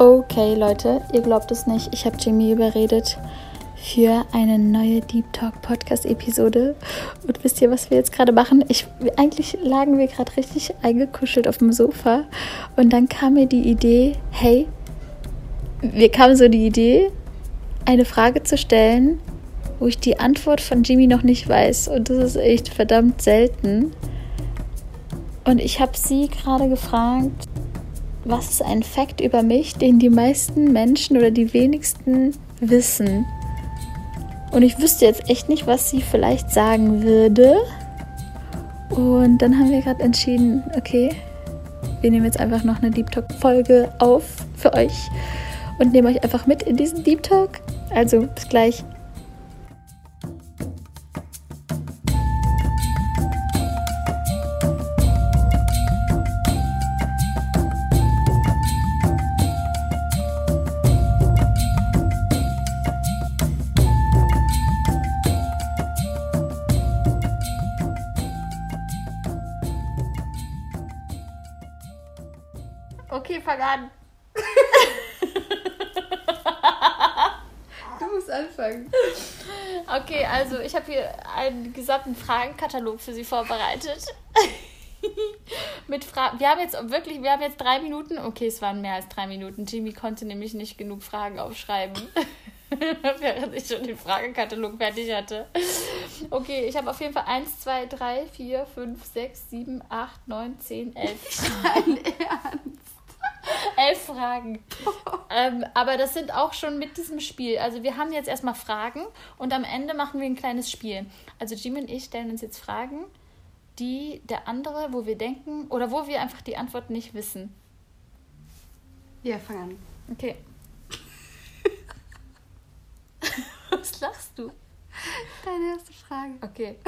Okay, Leute, ihr glaubt es nicht. Ich habe Jamie überredet für eine neue Deep Talk Podcast Episode. Und wisst ihr, was wir jetzt gerade machen? Ich, eigentlich lagen wir gerade richtig eingekuschelt auf dem Sofa. Und dann kam mir die Idee, hey, wir kamen so die Idee, eine Frage zu stellen, wo ich die Antwort von Jimmy noch nicht weiß. Und das ist echt verdammt selten. Und ich habe sie gerade gefragt, was ist ein Fakt über mich, den die meisten Menschen oder die wenigsten wissen? Und ich wüsste jetzt echt nicht, was sie vielleicht sagen würde. Und dann haben wir gerade entschieden, okay, wir nehmen jetzt einfach noch eine Deep Talk-Folge auf für euch und nehmen euch einfach mit in diesen Deep Talk. Also bis gleich. Einen Fragenkatalog für Sie vorbereitet. Mit Fragen. Wir haben jetzt wirklich, wir haben jetzt drei Minuten. Okay, es waren mehr als drei Minuten. Jimmy konnte nämlich nicht genug Fragen aufschreiben. Während ich schon den Fragenkatalog fertig hatte. Okay, ich habe auf jeden Fall 1, 2, 3, 4, 5, 6, 7, 8, 9, 10, 11. Dein Ernst? Elf Fragen. ähm, aber das sind auch schon mit diesem Spiel. Also wir haben jetzt erstmal Fragen und am Ende machen wir ein kleines Spiel. Also Jimmy und ich stellen uns jetzt Fragen, die der andere, wo wir denken, oder wo wir einfach die Antwort nicht wissen. Ja, fang an. Okay. Was lachst du? Deine erste Frage. Okay.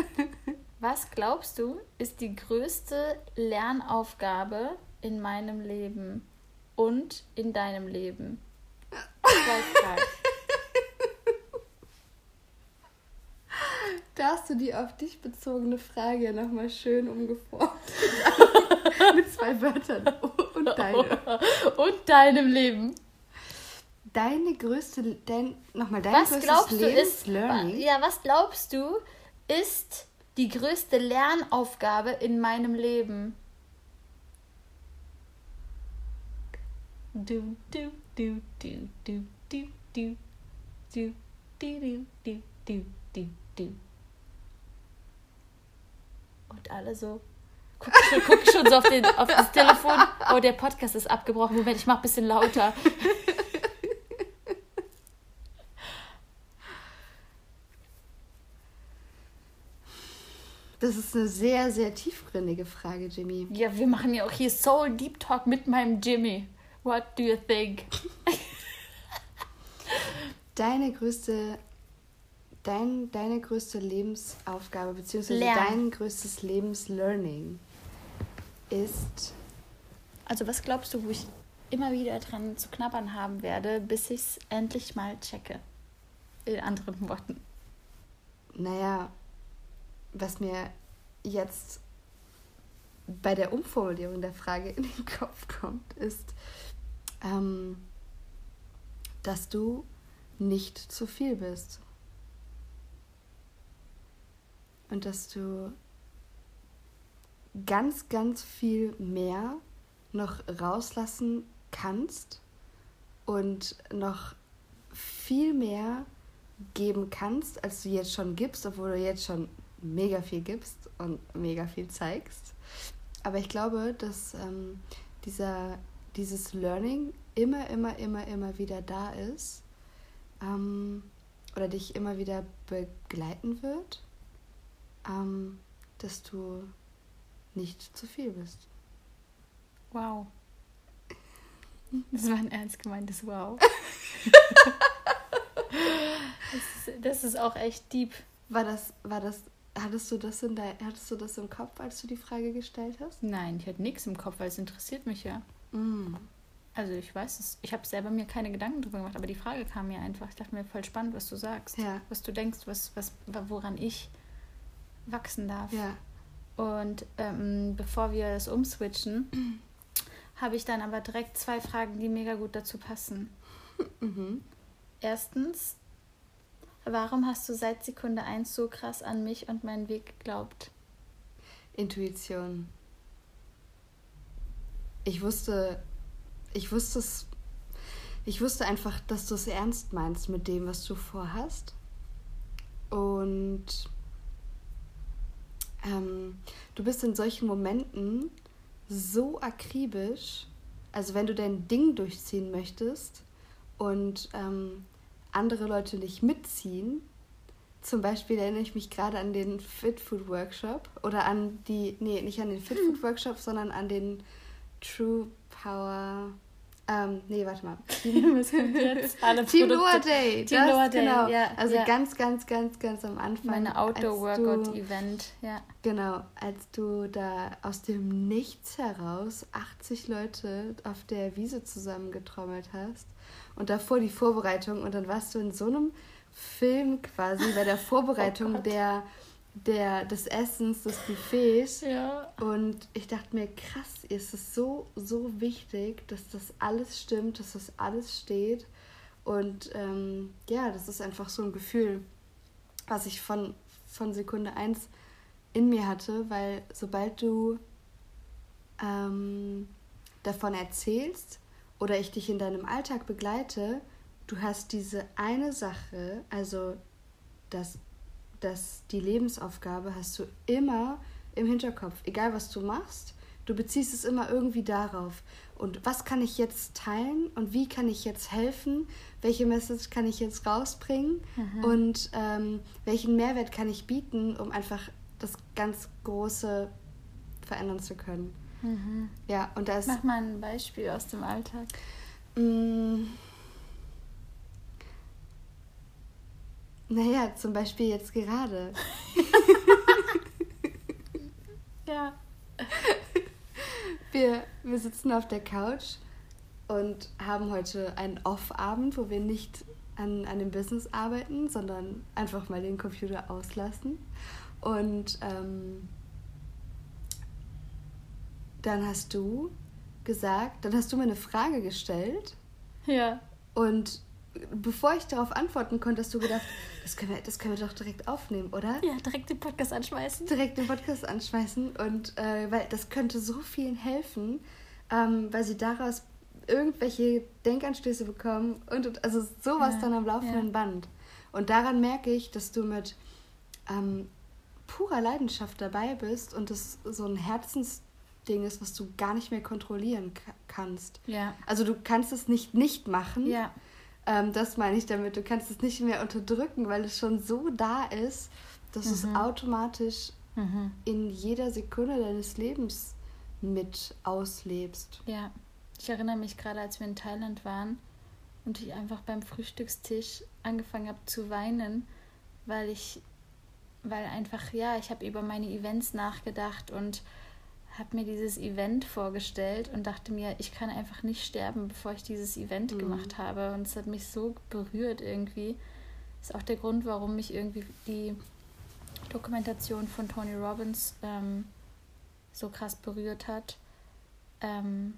Was glaubst du, ist die größte Lernaufgabe in meinem Leben und in deinem Leben? Zwei Fragen. Da hast du die auf dich bezogene Frage ja nochmal schön umgeformt. Mit zwei Wörtern. Und deine. Und deinem Leben. Deine größte, dein, nochmal, dein Was größtes glaubst du ist, Lebenslearning? ja, was glaubst du ist die größte Lernaufgabe in meinem Leben? Du, du, du, du, du, du, du, du, du, du, du, du, du, du. Und alle so. Guck schon, guck schon so auf, den, auf das Telefon. Oh, der Podcast ist abgebrochen. Moment, ich mach ein bisschen lauter. Das ist eine sehr, sehr tiefgründige Frage, Jimmy. Ja, wir machen ja auch hier Soul Deep Talk mit meinem Jimmy. What do you think? Deine größte, dein, deine größte Lebensaufgabe, beziehungsweise Lernen. dein größtes Lebenslearning ist. Also, was glaubst du, wo ich immer wieder dran zu knabbern haben werde, bis ich es endlich mal checke? In anderen Worten. Naja, was mir jetzt bei der Umformulierung der Frage in den Kopf kommt, ist, ähm, dass du nicht zu viel bist. Und dass du ganz, ganz viel mehr noch rauslassen kannst und noch viel mehr geben kannst, als du jetzt schon gibst, obwohl du jetzt schon mega viel gibst und mega viel zeigst. Aber ich glaube, dass ähm, dieser, dieses Learning immer, immer, immer, immer wieder da ist ähm, oder dich immer wieder begleiten wird, ähm, dass du nicht zu viel bist. Wow. Das war ein ernst gemeintes Wow. das, ist, das ist auch echt deep. War das, war das, hattest du das in dein, hattest du das im Kopf, als du die Frage gestellt hast? Nein, ich hatte nichts im Kopf, weil es interessiert mich ja. Mm. Also ich weiß es, ich habe selber mir keine Gedanken drüber gemacht, aber die Frage kam mir einfach. Ich dachte mir, voll spannend, was du sagst. Ja. Was du denkst, was, was, woran ich wachsen darf. Ja. Und ähm, bevor wir das umswitchen, habe ich dann aber direkt zwei Fragen, die mega gut dazu passen. Mhm. Erstens, warum hast du seit Sekunde 1 so krass an mich und meinen Weg geglaubt? Intuition. Ich wusste, ich wusste es, ich wusste einfach, dass du es ernst meinst mit dem, was du vorhast. Und ähm, du bist in solchen Momenten so akribisch, also wenn du dein Ding durchziehen möchtest und ähm, andere Leute nicht mitziehen, zum Beispiel erinnere ich mich gerade an den Fit Food Workshop oder an die, nee, nicht an den Fit Food Workshop, sondern an den True Power. Ähm, nee, warte mal. Team, Alle Team Lower Day. Team das, Lower Day, genau. Ja, also ja. ganz, ganz, ganz, ganz am Anfang. Meine Outdoor-Workout-Event, ja. Genau, als du da aus dem Nichts heraus 80 Leute auf der Wiese zusammengetrommelt hast und davor die Vorbereitung und dann warst du in so einem Film quasi bei der Vorbereitung oh der der, des Essens, des Buffets. Ja. Und ich dachte mir, krass, ist es so, so wichtig, dass das alles stimmt, dass das alles steht. Und ähm, ja, das ist einfach so ein Gefühl, was ich von, von Sekunde 1 in mir hatte, weil sobald du ähm, davon erzählst oder ich dich in deinem Alltag begleite, du hast diese eine Sache, also das dass die Lebensaufgabe hast du immer im Hinterkopf, egal was du machst, du beziehst es immer irgendwie darauf. Und was kann ich jetzt teilen und wie kann ich jetzt helfen? Welche Message kann ich jetzt rausbringen? Mhm. Und ähm, welchen Mehrwert kann ich bieten, um einfach das ganz Große verändern zu können? Mhm. Ja, und das. Mach mal ein Beispiel aus dem Alltag. Mmh. Naja, zum Beispiel jetzt gerade. ja. Wir, wir sitzen auf der Couch und haben heute einen Off-Abend, wo wir nicht an, an dem Business arbeiten, sondern einfach mal den Computer auslassen. Und ähm, dann hast du gesagt, dann hast du mir eine Frage gestellt. Ja. Und bevor ich darauf antworten konnte, hast du gedacht, das können wir, das können wir doch direkt aufnehmen, oder? Ja, direkt den Podcast anschmeißen. Direkt den Podcast anschmeißen und äh, weil das könnte so vielen helfen, ähm, weil sie daraus irgendwelche Denkanstöße bekommen und, und also sowas ja, dann am laufenden ja. Band. Und daran merke ich, dass du mit ähm, purer Leidenschaft dabei bist und das so ein Herzensding ist, was du gar nicht mehr kontrollieren kannst. Ja. Also du kannst es nicht nicht machen. Ja ähm, das meine ich damit. Du kannst es nicht mehr unterdrücken, weil es schon so da ist, dass mhm. es automatisch mhm. in jeder Sekunde deines Lebens mit auslebst. Ja, ich erinnere mich gerade, als wir in Thailand waren und ich einfach beim Frühstückstisch angefangen habe zu weinen, weil ich, weil einfach, ja, ich habe über meine Events nachgedacht und habe mir dieses Event vorgestellt und dachte mir, ich kann einfach nicht sterben, bevor ich dieses Event mhm. gemacht habe. Und es hat mich so berührt irgendwie. Das ist auch der Grund, warum mich irgendwie die Dokumentation von Tony Robbins ähm, so krass berührt hat. Ähm,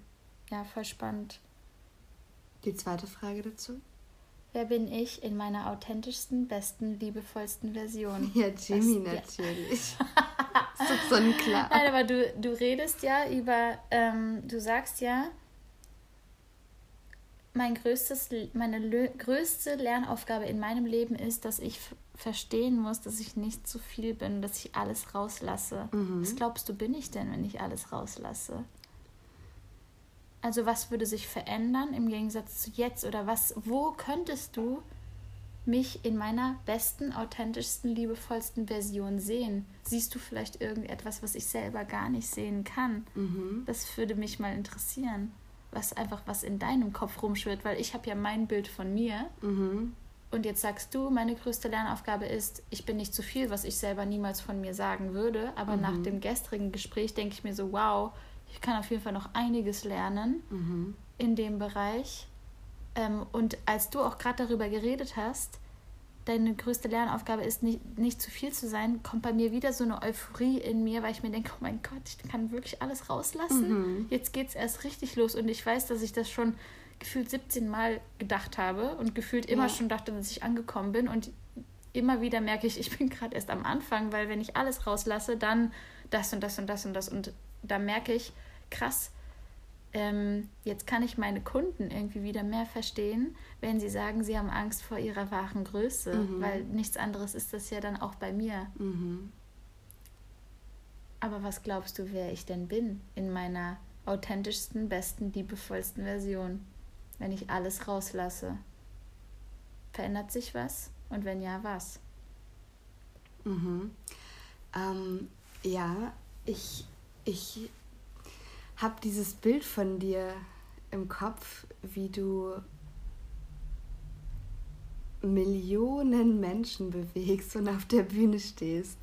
ja, voll spannend. Die zweite Frage dazu? Wer bin ich in meiner authentischsten, besten, liebevollsten Version? Ja, Jimmy das, natürlich. Ja. ist sonnenklar. Nein, aber du, du redest ja über, ähm, du sagst ja, mein größtes, meine größte Lernaufgabe in meinem Leben ist, dass ich verstehen muss, dass ich nicht zu viel bin, dass ich alles rauslasse. Mhm. Was glaubst du, bin ich denn, wenn ich alles rauslasse? Also was würde sich verändern im Gegensatz zu jetzt oder was, wo könntest du mich in meiner besten, authentischsten, liebevollsten Version sehen? Siehst du vielleicht irgendetwas, was ich selber gar nicht sehen kann? Mhm. Das würde mich mal interessieren, was einfach was in deinem Kopf rumschwirrt, weil ich habe ja mein Bild von mir. Mhm. Und jetzt sagst du, meine größte Lernaufgabe ist, ich bin nicht zu viel, was ich selber niemals von mir sagen würde. Aber mhm. nach dem gestrigen Gespräch denke ich mir so, wow, ich kann auf jeden Fall noch einiges lernen mhm. in dem Bereich. Ähm, und als du auch gerade darüber geredet hast, deine größte Lernaufgabe ist, nicht, nicht zu viel zu sein, kommt bei mir wieder so eine Euphorie in mir, weil ich mir denke, oh mein Gott, ich kann wirklich alles rauslassen. Mhm. Jetzt geht es erst richtig los und ich weiß, dass ich das schon gefühlt 17 Mal gedacht habe und gefühlt immer ja. schon dachte, dass ich angekommen bin und immer wieder merke ich, ich bin gerade erst am Anfang, weil wenn ich alles rauslasse, dann das und das und das und das und da merke ich, krass, ähm, jetzt kann ich meine Kunden irgendwie wieder mehr verstehen, wenn sie sagen, sie haben Angst vor ihrer wahren Größe, mhm. weil nichts anderes ist das ja dann auch bei mir. Mhm. Aber was glaubst du, wer ich denn bin in meiner authentischsten, besten, liebevollsten Version, wenn ich alles rauslasse? Verändert sich was? Und wenn ja, was? Mhm. Ähm, ja, ich, ich habe dieses Bild von dir im Kopf, wie du Millionen Menschen bewegst und auf der Bühne stehst.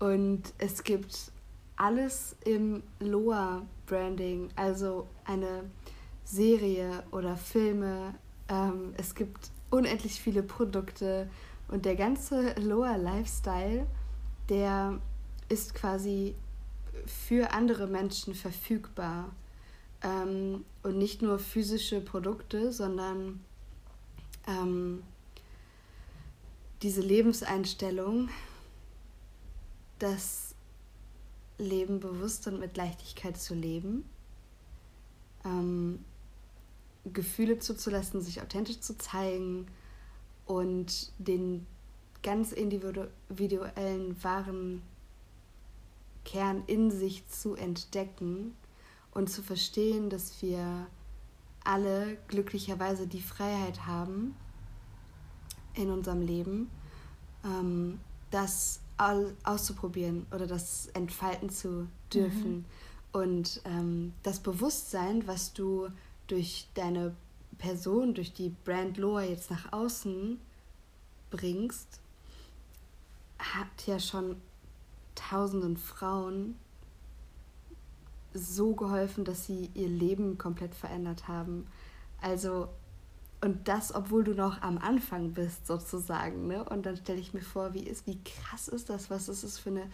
Und es gibt alles im Loa-Branding, also eine Serie oder Filme. Ähm, es gibt unendlich viele Produkte und der ganze Loa-Lifestyle, der ist quasi für andere Menschen verfügbar. Ähm, und nicht nur physische Produkte, sondern ähm, diese Lebenseinstellung, das Leben bewusst und mit Leichtigkeit zu leben, ähm, Gefühle zuzulassen, sich authentisch zu zeigen und den ganz individuellen, wahren Kern in sich zu entdecken und zu verstehen, dass wir alle glücklicherweise die Freiheit haben in unserem Leben, ähm, das auszuprobieren oder das entfalten zu dürfen. Mhm. Und ähm, das Bewusstsein, was du durch deine Person, durch die Brand Loa jetzt nach außen bringst, hat ja schon tausenden Frauen so geholfen, dass sie ihr Leben komplett verändert haben. Also, und das, obwohl du noch am Anfang bist, sozusagen. Ne? Und dann stelle ich mir vor, wie, ist, wie krass ist das? Was ist es für eine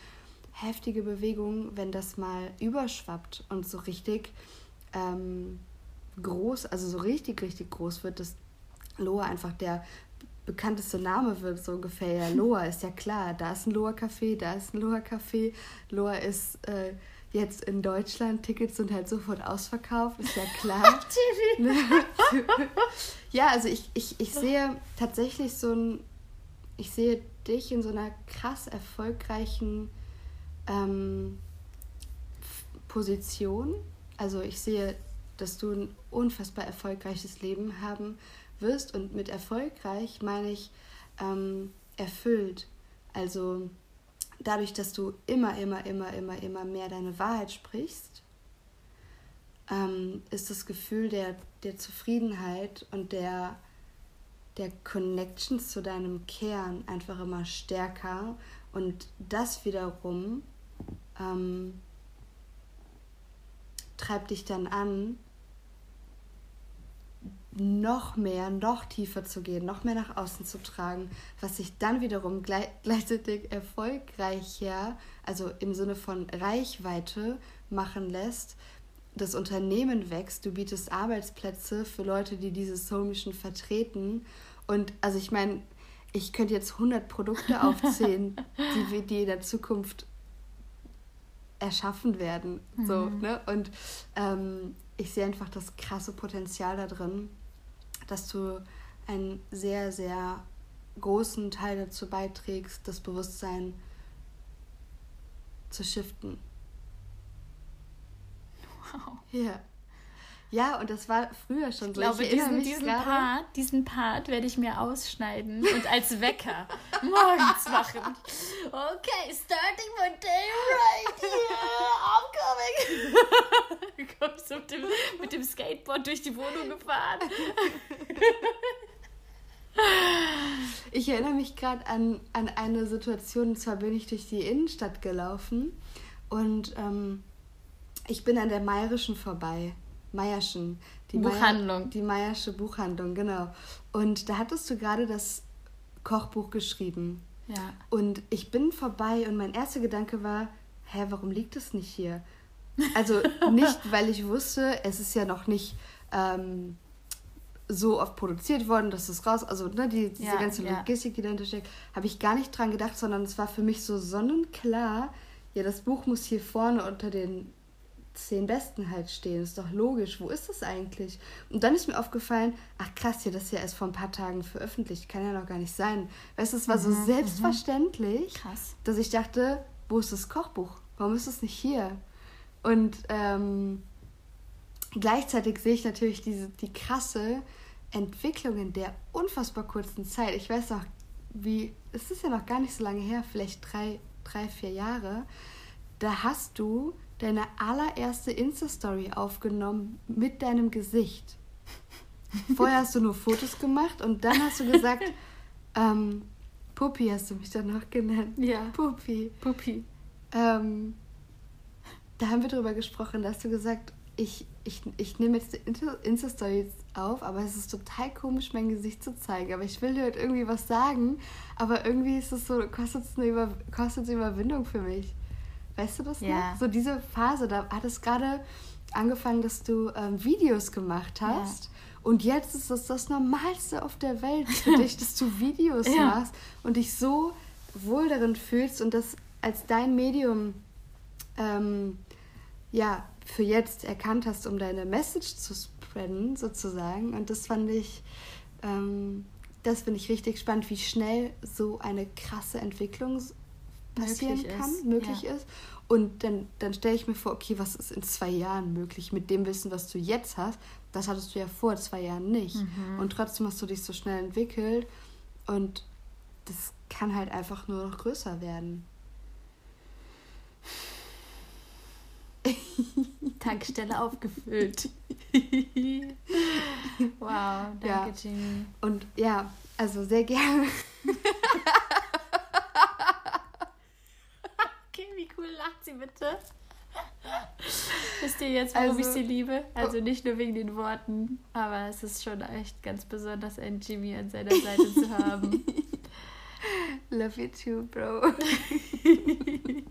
heftige Bewegung, wenn das mal überschwappt und so richtig ähm, groß, also so richtig, richtig groß wird, dass Loa einfach der bekannteste Name wird, so ungefähr. Ja, Loa ist ja klar. Da ist ein Loa-Café, da ist ein Loa-Café. Loa ist äh, jetzt in Deutschland. Tickets sind halt sofort ausverkauft, ist ja klar. ja, also ich, ich, ich sehe tatsächlich so ein. Ich sehe dich in so einer krass erfolgreichen ähm, Position. Also ich sehe, dass du ein unfassbar erfolgreiches Leben haben wirst. Und mit erfolgreich meine ich ähm, erfüllt. Also dadurch, dass du immer, immer, immer, immer, immer mehr deine Wahrheit sprichst, ähm, ist das Gefühl der, der Zufriedenheit und der, der Connections zu deinem Kern einfach immer stärker. Und das wiederum ähm, treibt dich dann an, noch mehr, noch tiefer zu gehen, noch mehr nach außen zu tragen, was sich dann wiederum gleich, gleichzeitig erfolgreicher, also im Sinne von Reichweite machen lässt. Das Unternehmen wächst, du bietest Arbeitsplätze für Leute, die diese Soul Mission vertreten. Und also ich meine, ich könnte jetzt 100 Produkte aufzählen, die, die in der Zukunft erschaffen werden. So, mhm. ne? Und ähm, ich sehe einfach das krasse Potenzial da drin dass du einen sehr, sehr großen Teil dazu beiträgst, das Bewusstsein zu shiften. Wow. Ja. Ja, und das war früher schon ich so. Glaube, ich glaube, diesen, diesen Part, diesen Part werde ich mir ausschneiden und als Wecker morgens machen. Okay, starting my day right here. I'm coming. Du kommst mit dem, mit dem Skateboard durch die Wohnung gefahren. Ich erinnere mich gerade an, an eine Situation, und zwar bin ich durch die Innenstadt gelaufen und ähm, ich bin an der Mayerischen vorbei. Meierschen. Die Buchhandlung. Meier, die Meiersche Buchhandlung, genau. Und da hattest du gerade das Kochbuch geschrieben. Ja. Und ich bin vorbei und mein erster Gedanke war, hä, warum liegt es nicht hier? Also nicht, weil ich wusste, es ist ja noch nicht ähm, so oft produziert worden, dass es raus, also ne, die, diese Ja, ganze ja. Logistik, die dahinter steckt, habe ich gar nicht dran gedacht, sondern es war für mich so sonnenklar, ja, das Buch muss hier vorne unter den zehn Besten halt stehen. Ist doch logisch. Wo ist das eigentlich? Und dann ist mir aufgefallen, ach krass, hier, das ist ja erst vor ein paar Tagen veröffentlicht. Kann ja noch gar nicht sein. Weißt du, es war so Mhm, selbstverständlich, Krass. dass ich dachte, wo ist das Kochbuch? Warum ist es nicht hier? Und ähm, gleichzeitig sehe ich natürlich diese, die krasse Entwicklung in der unfassbar kurzen Zeit. Ich weiß noch, wie, es ist ja noch gar nicht so lange her, vielleicht drei, drei vier Jahre. Da hast du deine allererste Insta-Story aufgenommen mit deinem Gesicht. Vorher hast du nur Fotos gemacht und dann hast du gesagt, ähm, Puppi hast du mich dann noch genannt. Ja. Puppi. Puppi. Ähm, da haben wir drüber gesprochen, da hast du gesagt, ich, ich, ich nehme jetzt die Insta- Insta-Stories auf, aber es ist total komisch, mein Gesicht zu zeigen. Aber ich will dir heute irgendwie was sagen, aber irgendwie ist es so, kostet es eine, Über, Überwindung für mich. Weißt du das Ja. noch? So diese Phase, da hat es gerade angefangen, dass du ähm, Videos gemacht hast. Und jetzt ist das das Normalste auf der Welt für dich, dass du Videos Ja. machst und dich so wohl darin fühlst und das als dein Medium ähm, ja, für jetzt erkannt hast, um deine Message zu spreaden, sozusagen. Und das fand ich, ähm, das finde ich richtig spannend, wie schnell so eine krasse Entwicklung passieren Möglich kann, ist, möglich ja. ist. Und dann, dann stelle ich mir vor, okay, was ist in zwei Jahren möglich mit dem Wissen, was du jetzt hast? Das hattest du ja vor zwei Jahren nicht. Mhm. Und trotzdem hast du dich so schnell entwickelt. Und das kann halt einfach nur noch größer werden. Tankstelle aufgefüllt. wow, danke, Ja. Jimmy. Und ja, also sehr gerne. Okay, wie cool lacht sie bitte? Wisst ihr jetzt, warum ich Also- sie liebe? Also nicht nur wegen den Worten, aber es ist schon echt ganz besonders, einen Jimmy an seiner Seite zu haben. Love you too, Bro.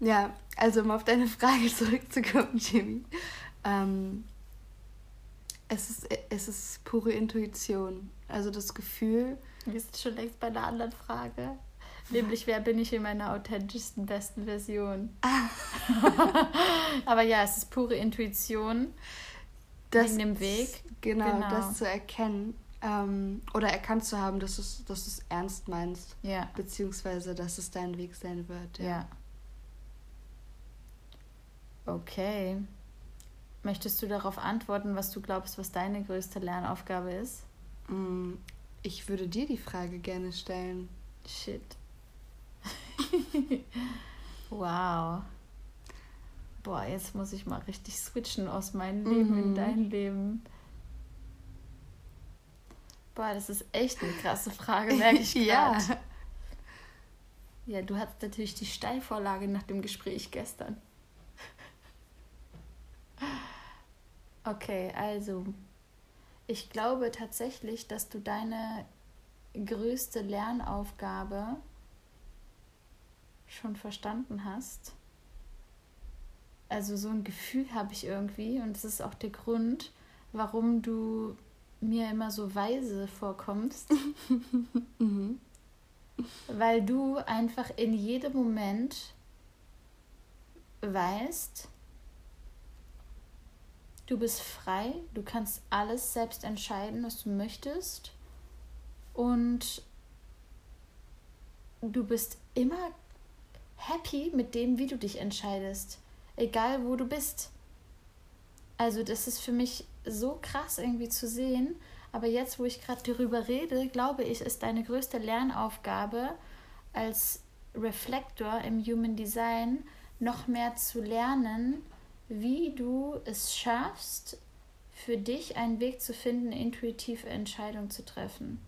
ja, also um auf deine Frage zurückzukommen, Jimmy. Ähm, es, ist, es ist pure Intuition. Also das Gefühl, Wir sind schon längst bei einer anderen Frage. Nämlich, wer bin ich in meiner authentischsten, besten Version? aber ja, es ist pure Intuition. das, Wegen dem Weg. Genau, Genau. das zu erkennen ähm, oder erkannt zu haben, dass du es dass ernst meinst, Ja. beziehungsweise dass es dein Weg sein wird. Ja. Okay. Möchtest du darauf antworten, was du glaubst, was deine größte Lernaufgabe ist? Mm, Ich würde dir die Frage gerne stellen. Shit. wow. Boah, jetzt muss ich mal richtig switchen aus meinem Leben in Mhm. dein Leben. Boah, das ist echt eine krasse Frage, merke ich gerade. Ja. Ja, du hattest natürlich die Steilvorlage nach dem Gespräch gestern. Okay, also ich glaube tatsächlich, dass du deine größte Lernaufgabe schon verstanden hast. Also so ein Gefühl habe ich irgendwie und das ist auch der Grund, warum du mir immer so weise vorkommst. Mhm. Weil du einfach in jedem Moment weißt, du bist frei, du kannst alles selbst entscheiden, was du möchtest. Und du bist immer happy mit dem, wie du dich entscheidest. Egal wo du bist. Also das ist für mich so krass irgendwie zu sehen. Aber jetzt, wo ich gerade darüber rede, glaube ich, ist deine größte Lernaufgabe als Reflektor im Human Design noch mehr zu lernen, wie du es schaffst, für dich einen Weg zu finden, intuitive Entscheidungen zu treffen,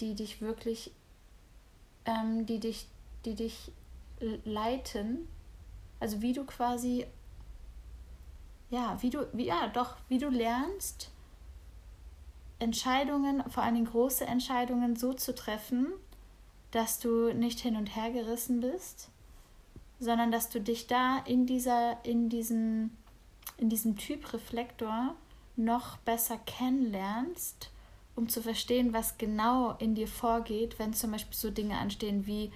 die dich wirklich, ähm, die dich, die dich leiten, also wie du quasi, ja, wie du, wie, ja, doch, wie du lernst, Entscheidungen, vor allem große Entscheidungen, so zu treffen, dass du nicht hin und her gerissen bist, sondern dass du dich da in dieser, in diesem, in diesem Typ Reflektor noch besser kennenlernst, um zu verstehen, was genau in dir vorgeht, wenn zum Beispiel so Dinge anstehen wie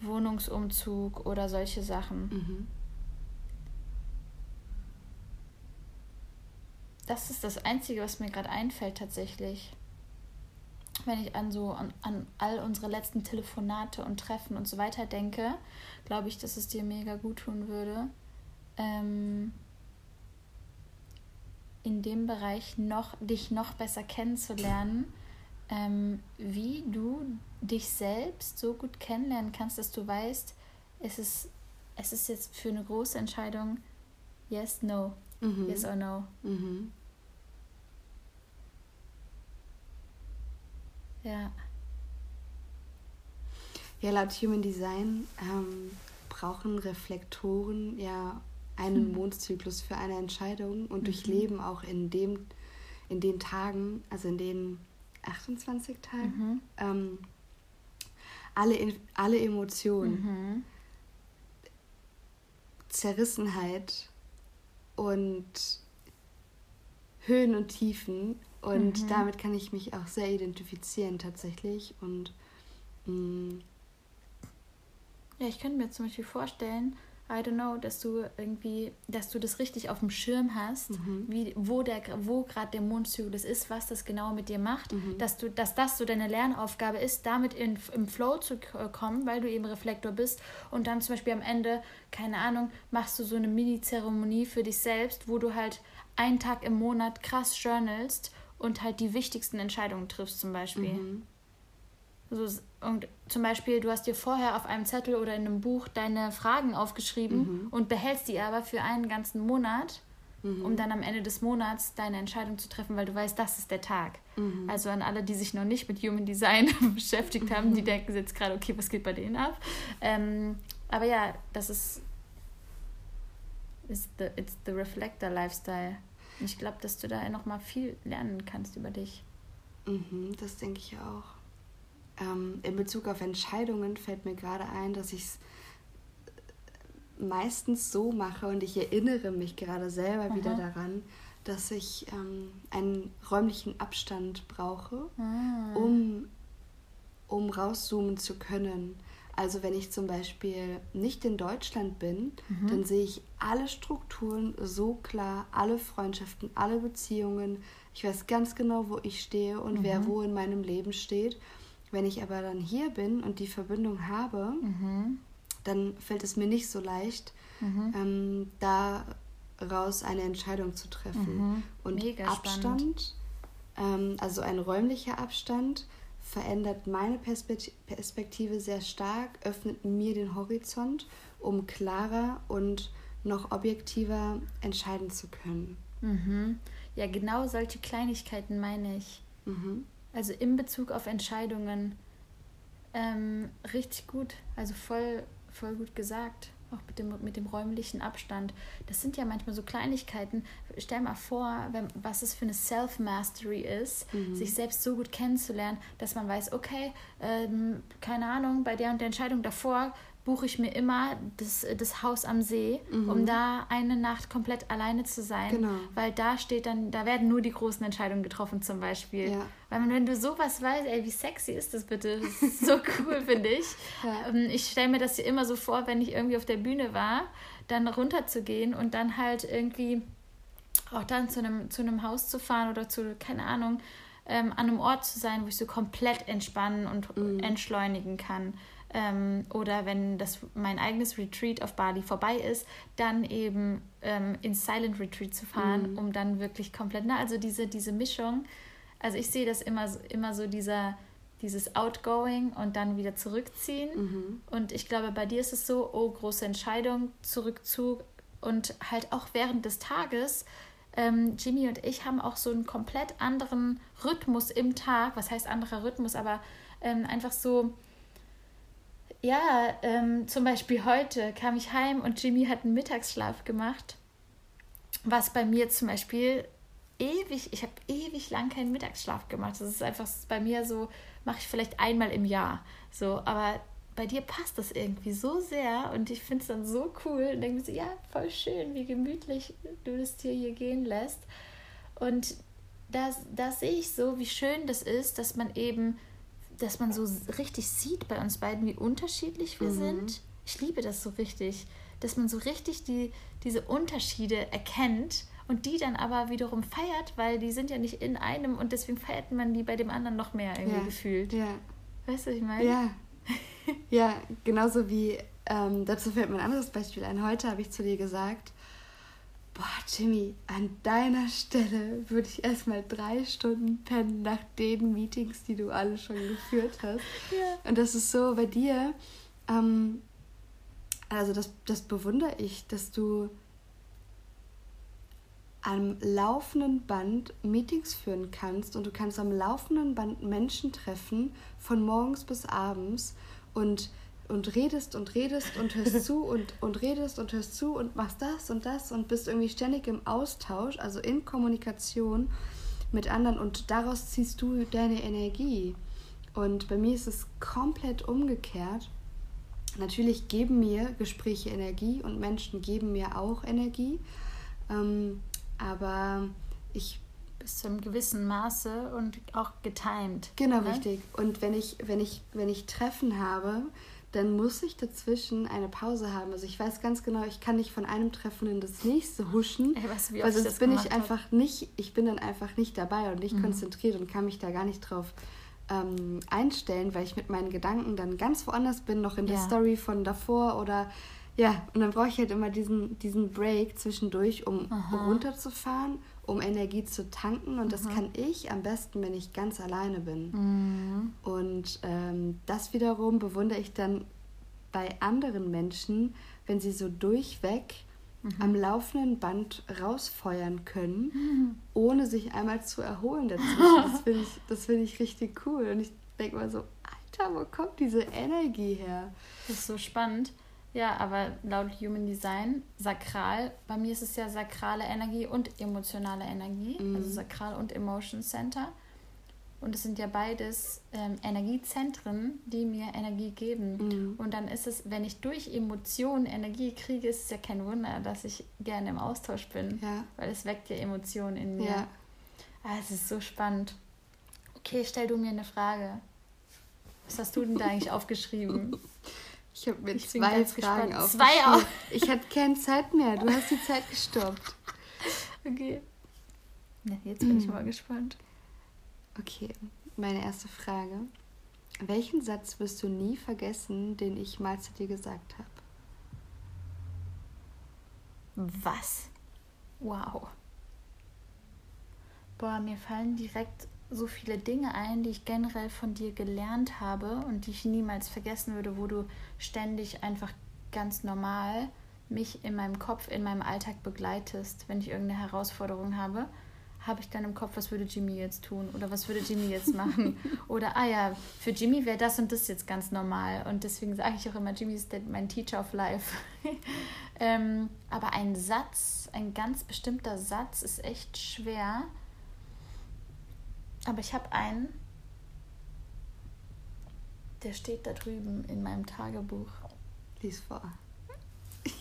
Wohnungsumzug oder solche Sachen. Mhm. Das ist das Einzige, was mir gerade einfällt tatsächlich. Wenn ich an so an, an all unsere letzten Telefonate und Treffen und so weiter denke, glaube ich, dass es dir mega gut tun würde. Ähm, in dem Bereich noch dich noch besser kennenzulernen, ähm, wie du dich selbst so gut kennenlernen kannst, dass du weißt, es ist, es ist jetzt für eine große Entscheidung yes, no, mhm. yes or no. Mhm. Ja. Ja, laut Human Design ähm, brauchen Reflektoren ja einen hm. Mondzyklus für eine Entscheidung und mhm. durchleben auch in dem, in den Tagen, also in den 28 Tagen, mhm. ähm, alle, alle Emotionen, mhm. Zerrissenheit und Höhen und Tiefen. Und mhm. damit kann ich mich auch sehr identifizieren tatsächlich. Und mh, mm, ja, ich könnte mir zum Beispiel vorstellen, I don't know, dass du irgendwie, dass du das richtig auf dem Schirm hast, mhm. wie, wo, der, wo gerade der Mondzyklus ist, was das genau mit dir macht, mhm. dass, du, dass das so deine Lernaufgabe ist, damit in, im Flow zu kommen, weil du eben Reflektor bist und dann zum Beispiel am Ende, keine Ahnung, machst du so eine Mini-Zeremonie für dich selbst, wo du halt einen Tag im Monat krass journalst und halt die wichtigsten Entscheidungen triffst zum Beispiel. Mhm. So, und zum Beispiel, du hast dir vorher auf einem Zettel oder in einem Buch deine Fragen aufgeschrieben mhm. und behältst die aber für einen ganzen Monat, mhm. um dann am Ende des Monats deine Entscheidung zu treffen, weil du weißt, das ist der Tag. Mhm. Also an alle, die sich noch nicht mit Human Design beschäftigt haben, die denken jetzt gerade, okay, was geht bei denen ab? Ähm, aber ja, das ist it's the, it's the Reflector Lifestyle. Ich glaube, dass du da noch mal viel lernen kannst über dich. Mhm, das denke ich auch. Ähm, in Bezug auf Entscheidungen fällt mir gerade ein, dass ich es meistens so mache und ich erinnere mich gerade selber Aha. wieder daran, dass ich ähm, einen räumlichen Abstand brauche, ah. um, um rauszoomen zu können. Also wenn ich zum Beispiel nicht in Deutschland bin, mhm. dann sehe ich alle Strukturen so klar, alle Freundschaften, alle Beziehungen. Ich weiß ganz genau, wo ich stehe und mhm. wer wo in meinem Leben steht. Wenn ich aber dann hier bin und die Verbindung habe, mhm. dann fällt es mir nicht so leicht, mhm. ähm, daraus eine Entscheidung zu treffen. Mhm. Und Mega Abstand, ähm, also ein räumlicher Abstand, verändert meine Perspektive sehr stark, öffnet mir den Horizont, um klarer und noch objektiver entscheiden zu können. Mhm. Ja, genau solche Kleinigkeiten meine ich. Mhm. Also in Bezug auf Entscheidungen ähm, richtig gut, also voll, voll gut gesagt. Auch mit dem, mit dem räumlichen Abstand. Das sind ja manchmal so Kleinigkeiten. Stell mal vor, wenn, was es für eine Self-Mastery ist, mhm. sich selbst so gut kennenzulernen, dass man weiß, okay, ähm, keine Ahnung, bei der und der Entscheidung davor buche ich mir immer das, das Haus am See, mhm. um da eine Nacht komplett alleine zu sein. Genau. Weil da steht dann, da werden nur die großen Entscheidungen getroffen zum Beispiel. Ja. Weil wenn du sowas weißt, ey, wie sexy ist das bitte? Das ist so cool, finde ich. Ja. Ähm, ich stelle mir das immer so vor, wenn ich irgendwie auf der Bühne war, dann runterzugehen und dann halt irgendwie auch dann zu einem, zu einem Haus zu fahren oder zu, keine Ahnung, ähm, an einem Ort zu sein, wo ich so komplett entspannen und mhm. entschleunigen kann. Ähm, oder wenn das mein eigenes Retreat auf Bali vorbei ist, dann eben ähm, ins Silent Retreat zu fahren, mhm. um dann wirklich komplett, na, also diese, diese Mischung. Also ich sehe das immer, immer so dieser, dieses Outgoing und dann wieder zurückziehen. Mhm. Und ich glaube, bei dir ist es so, oh, große Entscheidung, Zurückzug und halt auch während des Tages. Ähm, Jimmy und ich haben auch so einen komplett anderen Rhythmus im Tag. Was heißt anderer Rhythmus? Aber ähm, einfach so, ja, ähm, zum Beispiel heute kam ich heim und Jimmy hat einen Mittagsschlaf gemacht, was bei mir zum Beispiel ewig, ich habe ewig lang keinen Mittagsschlaf gemacht. Das ist einfach bei mir so, mache ich vielleicht einmal im Jahr. So, aber bei dir passt das irgendwie so sehr und ich finde es dann so cool und denke mir so, ja, voll schön, wie gemütlich du das dir hier gehen lässt. Und da das sehe ich so, wie schön das ist, dass man eben, dass man so richtig sieht bei uns beiden, wie unterschiedlich wir mhm. sind. Ich liebe das so richtig, dass man so richtig die, diese Unterschiede erkennt und die dann aber wiederum feiert, weil die sind ja nicht in einem und deswegen feiert man die bei dem anderen noch mehr irgendwie ja. gefühlt. Ja. Weißt du, was ich meine? Ja. ja, genauso wie, ähm, dazu fällt mir ein anderes Beispiel ein. Heute habe ich zu dir gesagt, boah, Jimmy, an deiner Stelle würde ich erstmal drei Stunden pennen nach den Meetings, die du alle schon geführt hast. Ja. Und das ist so bei dir, ähm, also das, das bewundere ich, dass du am laufenden Band Meetings führen kannst und du kannst am laufenden Band Menschen treffen, von morgens bis abends und, und redest und redest und hörst zu und, und redest und hörst zu und machst das und das und bist irgendwie ständig im Austausch, also in Kommunikation mit anderen und daraus ziehst du deine Energie. Und bei mir ist es komplett umgekehrt. Natürlich geben mir Gespräche Energie und Menschen geben mir auch Energie. Ähm, aber ich bis zu einem gewissen Maße und auch getimed. Genau, ne? richtig. Und wenn ich, wenn ich, wenn ich Treffen habe, dann muss ich dazwischen eine Pause haben. Also ich weiß ganz genau, ich kann nicht von einem Treffen in das nächste huschen. Ey, weißt du, weil sonst bin ich einfach hab? nicht, ich bin dann einfach nicht dabei und nicht mhm. konzentriert und kann mich da gar nicht drauf ähm, einstellen, weil ich mit meinen Gedanken dann ganz woanders bin, noch in der ja. Story von davor oder ja, und dann brauche ich halt immer diesen, diesen Break zwischendurch, um Aha. runterzufahren, um Energie zu tanken. Und das kann ich am besten, wenn ich ganz alleine bin. Mhm. Und ähm, das wiederum bewundere ich dann bei anderen Menschen, wenn sie so durchweg mhm. am laufenden Band rausfeuern können, mhm. ohne sich einmal zu erholen dazwischen. Das finde ich, find ich richtig cool. Und ich denke mal so, Alter, wo kommt diese Energie her? Das ist so spannend. Ja, aber laut Human Design, sakral, bei mir ist es ja sakrale Energie und emotionale Energie, mhm. also sakral und Emotion Center. Und es sind ja beides ähm, Energiezentren, die mir Energie geben. Mhm. Und dann ist es, wenn ich durch Emotionen Energie kriege, ist es ja kein Wunder, dass ich gerne im Austausch bin. Ja. Weil es weckt ja Emotionen in mir. Ja. Ah, es ist so spannend. Okay, stell du mir eine Frage. Was hast du denn da eigentlich aufgeschrieben? Ich habe mir ich zwei Fragen auf. Zwei auch. Ich hatte keine Zeit mehr. Du hast die Zeit gestoppt. Okay. Ja, jetzt bin ich mal gespannt. Okay, meine erste Frage. Welchen Satz wirst du nie vergessen, den ich mal zu dir gesagt habe? Was? Wow. Boah, mir fallen direkt so viele Dinge ein, die ich generell von dir gelernt habe und die ich niemals vergessen würde, wo du ständig einfach ganz normal mich in meinem Kopf, in meinem Alltag begleitest, wenn ich irgendeine Herausforderung habe, habe ich dann im Kopf, was würde Jimmy jetzt tun oder was würde Jimmy jetzt machen? Oder ah ja, für Jimmy wäre das und das jetzt ganz normal. Und deswegen sage ich auch immer, Jimmy ist mein Teacher of Life. ähm, aber ein Satz, ein ganz bestimmter Satz ist echt schwer aber ich habe einen, der steht da drüben in meinem Tagebuch. Lies vor.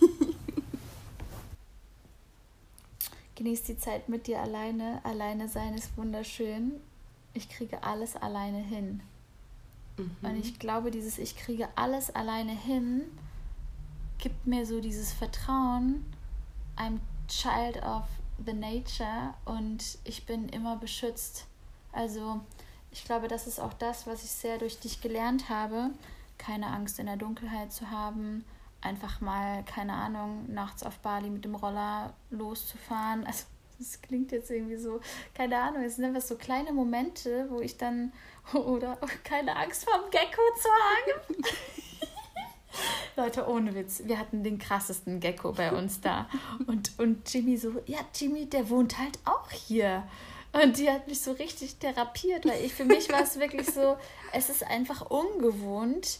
Genieß die Zeit mit dir alleine. Alleine sein ist wunderschön. Ich kriege alles alleine hin. Mhm. Und ich glaube, dieses Ich kriege alles alleine hin gibt mir so dieses Vertrauen. I'm child of the nature und ich bin immer beschützt. Also ich glaube, das ist auch das, was ich sehr durch dich gelernt habe, keine Angst in der Dunkelheit zu haben, einfach mal, keine Ahnung, nachts auf Bali mit dem Roller loszufahren. Also das klingt jetzt irgendwie so, keine Ahnung, es sind einfach so kleine Momente, wo ich dann, oder oh, keine Angst vor dem Gecko zu haben. Leute, ohne Witz, wir hatten den krassesten Gecko bei uns da. Und, und Jimmy so, ja, Jimmy, der wohnt halt auch hier. Und die hat mich so richtig therapiert, weil ich für mich war es wirklich so, es ist einfach ungewohnt,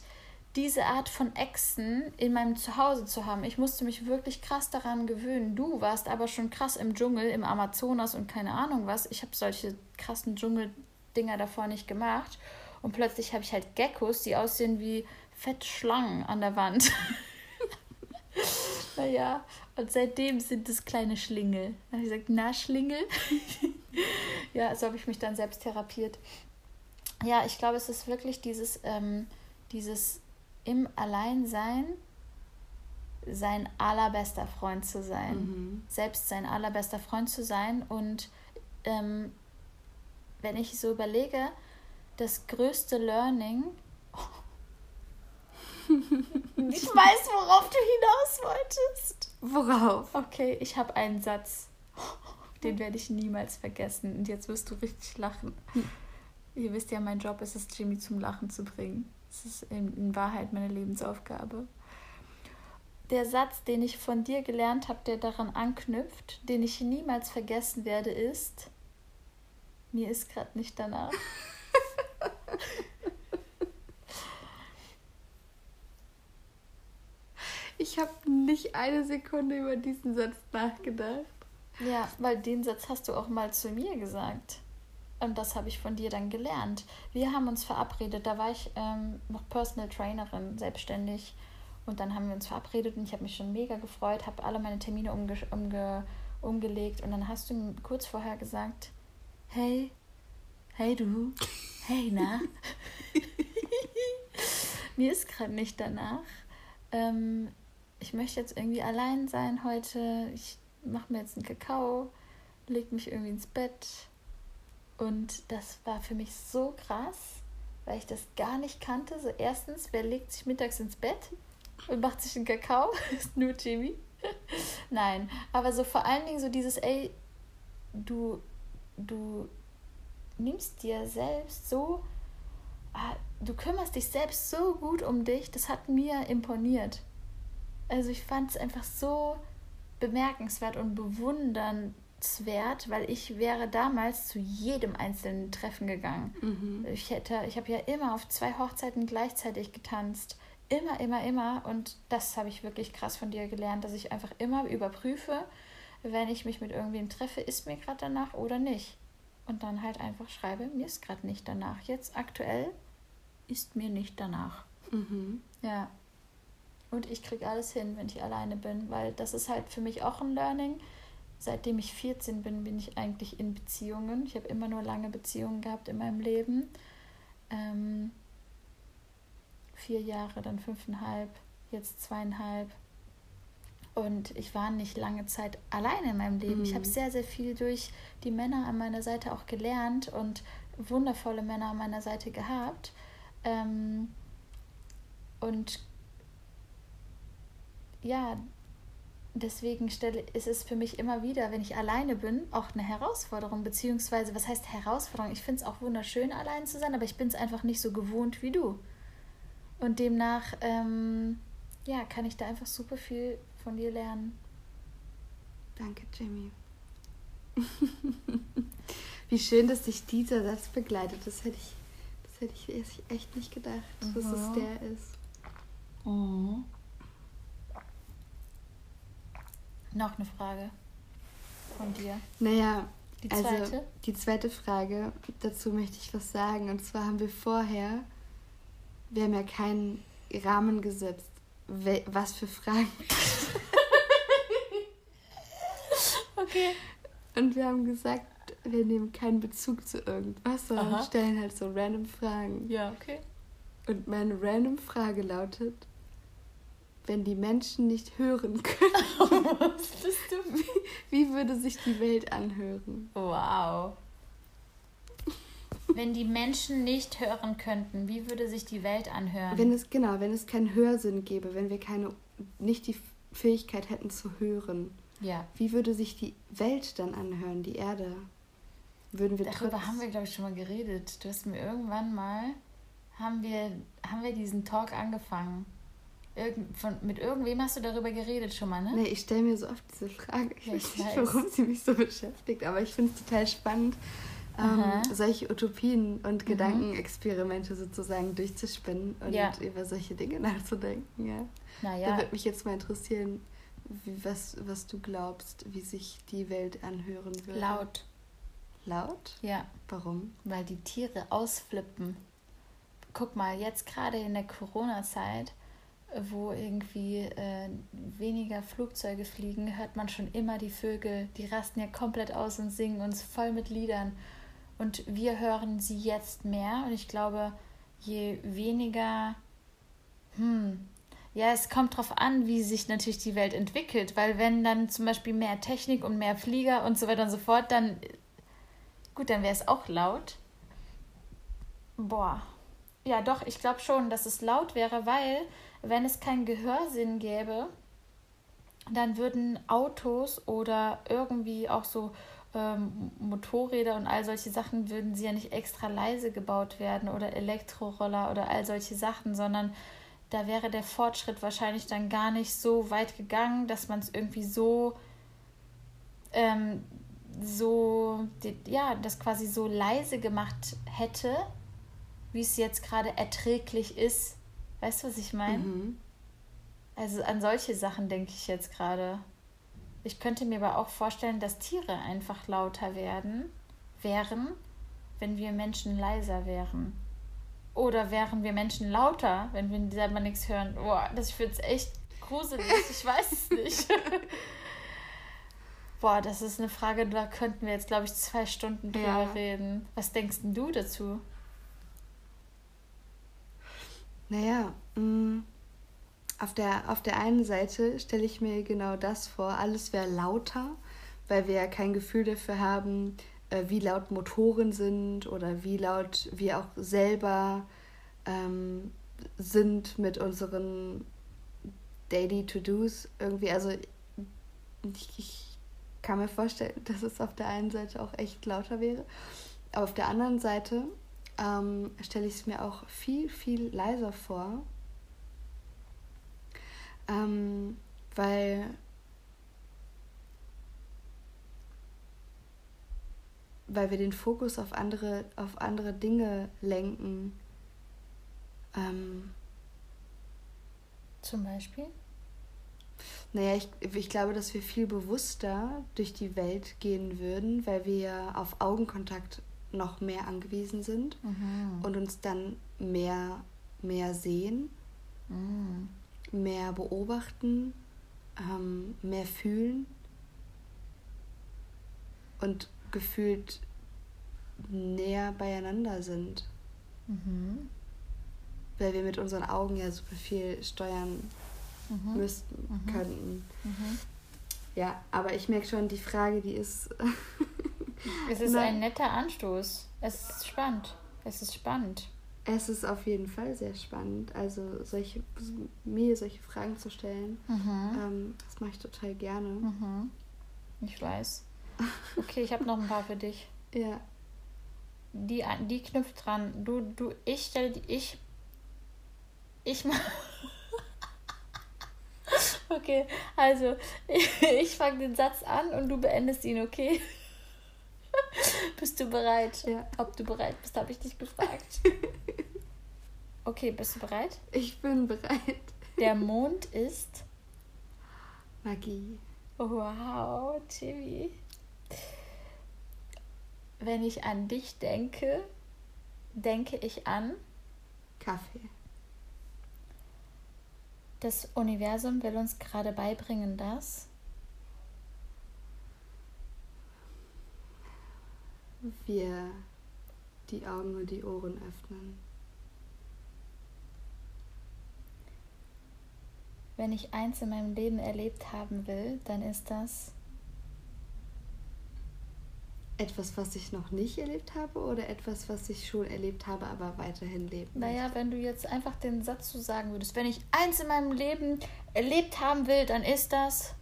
diese Art von Echsen in meinem Zuhause zu haben. Ich musste mich wirklich krass daran gewöhnen. Du warst aber schon krass im Dschungel, im Amazonas und keine Ahnung was. Ich habe solche krassen Dschungeldinger davor nicht gemacht. Und plötzlich habe ich halt Geckos, die aussehen wie fette Schlangen an der Wand. naja, und seitdem sind es kleine Schlingel. Dann habe ich gesagt, na Schlingel? ja, so habe ich mich dann selbst therapiert. Ja, ich glaube, es ist wirklich dieses, ähm, dieses im Alleinsein sein allerbester Freund zu sein. Mhm. Selbst sein allerbester Freund zu sein. Und ähm, wenn ich so überlege, das größte Learning. ich weiß, worauf du hinaus wolltest. Worauf? Okay, ich habe einen Satz. Den werde ich niemals vergessen. Und jetzt wirst du richtig lachen. Hm. Ihr wisst ja, mein Job ist es, Jimmy zum Lachen zu bringen. Das ist in, Wahrheit meine Lebensaufgabe. Der Satz, den ich von dir gelernt habe, der daran anknüpft, den ich niemals vergessen werde, ist, mir ist gerade nicht danach. ich habe nicht eine Sekunde über diesen Satz nachgedacht. Ja, weil den Satz hast du auch mal zu mir gesagt. Und das habe ich von dir dann gelernt. Wir haben uns verabredet, da war ich ähm, noch Personal Trainerin, selbstständig. Und dann haben wir uns verabredet und ich habe mich schon mega gefreut, habe alle meine Termine umge umge umgelegt. Und dann hast du kurz vorher gesagt, hey, hey du, hey na, mir ist gerade nicht danach. Ähm, ich möchte jetzt irgendwie allein sein heute. Ich mache mir jetzt einen Kakao, leg mich irgendwie ins Bett und das war für mich so krass, weil ich das gar nicht kannte. So erstens, wer legt sich mittags ins Bett und macht sich einen Kakao? ist nur Jimmy. Nein, aber so vor allen Dingen so dieses, ey, du, du nimmst dir selbst so, ah, du kümmerst dich selbst so gut um dich, das hat mir imponiert. Also ich fand es einfach so bemerkenswert und bewundernd wert, weil ich wäre damals zu jedem einzelnen Treffen gegangen. Mhm. Ich hätte, ich habe ja immer auf zwei Hochzeiten gleichzeitig getanzt. Immer, immer, immer. Und das habe ich wirklich krass von dir gelernt, dass ich einfach immer überprüfe, wenn ich mich mit irgendwem treffe, ist mir gerade danach oder nicht. Und dann halt einfach schreibe, mir ist gerade nicht danach. Jetzt aktuell ist mir nicht danach. Mhm. Ja. Und ich kriege alles hin, wenn ich alleine bin, weil das ist halt für mich auch ein Learning seitdem ich 14 bin, bin ich eigentlich in Beziehungen. Ich habe immer nur lange Beziehungen gehabt in meinem Leben. Ähm, vier Jahre, dann fünfeinhalb, jetzt zweieinhalb. Und ich war nicht lange Zeit alleine in meinem Leben. Mhm. Ich habe sehr, sehr viel durch die Männer an meiner Seite auch gelernt und wundervolle Männer an meiner Seite gehabt. Ähm, und ja, deswegen stelle, ist es für mich immer wieder, wenn ich alleine bin, auch eine Herausforderung. Beziehungsweise, was heißt Herausforderung? Ich finde es auch wunderschön, allein zu sein, aber ich bin es einfach nicht so gewohnt wie du. Und demnach, ähm, ja, kann ich da einfach super viel von dir lernen. Danke, Jamie. wie schön, dass sich dieser Satz begleitet. Das hätte ich, das hätte ich echt nicht gedacht, mhm. dass es der ist. Mhm. Noch eine Frage von dir. Naja, die also zweite? Also die zweite Frage, dazu möchte ich was sagen. Und zwar haben wir vorher, wir haben ja keinen Rahmen gesetzt, was für Fragen. okay. Und wir haben gesagt, wir nehmen keinen Bezug zu irgendwas, sondern Aha. stellen halt so random Fragen. Ja, okay. Und meine random Frage lautet, wenn die Menschen nicht hören können. Du? Wie, wie würde sich die Welt anhören? Wow. Wenn die Menschen nicht hören könnten, wie würde sich die Welt anhören? Wenn es genau, wenn es keinen Hörsinn gäbe, wenn wir keine nicht die Fähigkeit hätten zu hören. Ja. Wie würde sich die Welt dann anhören, die Erde? Würden wir Darüber haben wir glaube ich schon mal geredet. Du hast mir irgendwann mal haben wir haben wir diesen Talk angefangen. Irgend, von, mit irgendwem hast du darüber geredet schon mal, ne? Nee, ich stelle mir so oft diese Frage. Ich ja, weiß nicht, warum sie mich so beschäftigt, aber ich finde es total spannend. ähm, solche Utopien und mhm. Gedankenexperimente sozusagen durchzuspinnen und ja. über solche Dinge nachzudenken. Ja. Naja. Da würde mich jetzt mal interessieren, wie, was, was du glaubst, wie sich die Welt anhören würde. Laut. Laut? Ja. Warum? Weil die Tiere ausflippen. Guck mal, jetzt gerade in der Corona-Zeit, wo irgendwie äh, weniger Flugzeuge fliegen, hört man schon immer die Vögel. Die rasten ja komplett aus und singen uns voll mit Liedern. Und wir hören sie jetzt mehr. Und ich glaube, je weniger, hm, ja, es kommt darauf an, wie sich natürlich die Welt entwickelt, weil wenn dann zum Beispiel mehr Technik und mehr Flieger und so weiter und so fort, dann gut, dann wäre es auch laut. Boah. Ja, doch, ich glaube schon, dass es laut wäre, weil wenn es keinen Gehörsinn gäbe, dann würden Autos oder irgendwie auch so ähm, Motorräder und all solche Sachen würden sie ja nicht extra leise gebaut werden oder Elektroroller oder all solche Sachen, sondern da wäre der Fortschritt wahrscheinlich dann gar nicht so weit gegangen, dass man es irgendwie so, ähm, so, ja, das quasi so leise gemacht hätte, wie es jetzt gerade erträglich ist. Weißt du, was ich meine? Mhm. Also an solche Sachen denke ich jetzt gerade. Ich könnte mir aber auch vorstellen, dass Tiere einfach lauter werden, wären, wenn wir Menschen leiser wären. Oder wären wir Menschen lauter, wenn wir selber nichts hören? Boah, das, es echt gruselig. Ich weiß es nicht. Boah, das ist eine Frage, da könnten wir jetzt, glaube ich, zwei Stunden drüber ja. reden. Was denkst du dazu? Naja, mm, auf, der, auf der einen Seite stelle ich mir genau das vor, alles wäre lauter, weil wir ja kein Gefühl dafür haben, äh, wie laut Motoren sind oder wie laut wir auch selber ähm, sind mit unseren Daily To-Dos irgendwie. Also ich, ich kann mir vorstellen, dass es auf der einen Seite auch echt lauter wäre. Aber auf der anderen Seite ähm, stelle ich es mir auch viel, viel leiser vor. Ähm, weil weil wir den Fokus auf andere, auf andere Dinge lenken. Ähm, Zum Beispiel? Naja, ich, ich glaube, dass wir viel bewusster durch die Welt gehen würden, weil wir auf Augenkontakt noch mehr angewiesen sind mhm. und uns dann mehr, mehr sehen, mhm. mehr beobachten, ähm, mehr fühlen und gefühlt näher beieinander sind. Mhm. Weil wir mit unseren Augen ja super viel steuern mhm. müssten, mhm. könnten. Mhm. Ja, aber ich merke schon, die Frage, die ist. es ist ein netter Anstoß. Es ist spannend. Es ist spannend. Es ist auf jeden Fall sehr spannend. Also solche, mir solche Fragen zu stellen, mhm. ähm, das mache ich total gerne. Mhm. Ich weiß. Okay, ich habe noch ein paar für dich. Ja. Die, die knüpft dran. Du, du, ich stelle die, ich. Ich mach. okay, also ich, ich fange den Satz an und du beendest ihn, okay? bist du bereit? Ja. Ob du bereit bist, habe ich dich gefragt. Okay, bist du bereit? Ich bin bereit. Der Mond ist Magie. Wow, Timmy. Wenn ich an dich denke, denke ich an Kaffee. Das Universum will uns gerade beibringen, dass wir die Augen und die Ohren öffnen. Wenn ich eins in meinem Leben erlebt haben will, dann ist das etwas, was ich noch nicht erlebt habe oder etwas, was ich schon erlebt habe, aber weiterhin leben Naja, wenn du jetzt einfach den Satz so sagen würdest, wenn ich eins in meinem Leben erlebt haben will, dann ist das.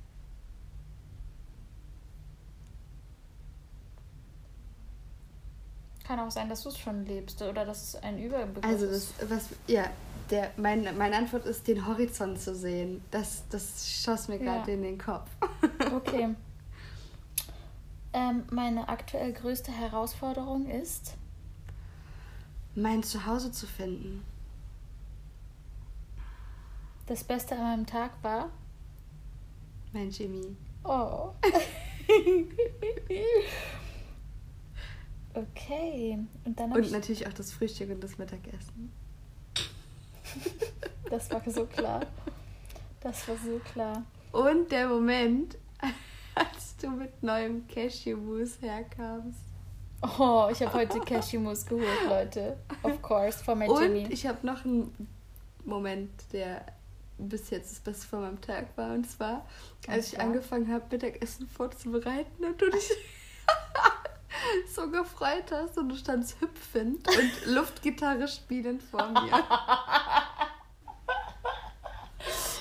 Kann auch sein, dass du es schon lebst oder dass es ein Überbegriff also das, ist. was, ja, der, mein, meine Antwort ist, den Horizont zu sehen. Das, das schoss mir gerade ja. in den Kopf. okay. ähm, meine aktuell größte Herausforderung ist? Mein Zuhause zu finden. Das Beste an meinem Tag war? Mein Jimmy. Oh. okay. Und dann Und ich, natürlich auch das Frühstück und das Mittagessen. Das war so klar. Das war so klar. Und der Moment, als du mit neuem Cashew-Mousse herkamst. Oh, ich habe heute Cashew-Mousse geholt, Leute. Of course, von mein Und Jimmy. ich habe noch einen Moment, der bis jetzt das Beste von meinem Tag war. Und zwar, Und als ich angefangen habe, Mittagessen vorzubereiten und du dich so gefreut hast und du standst hüpfend und Luftgitarre spielend vor mir.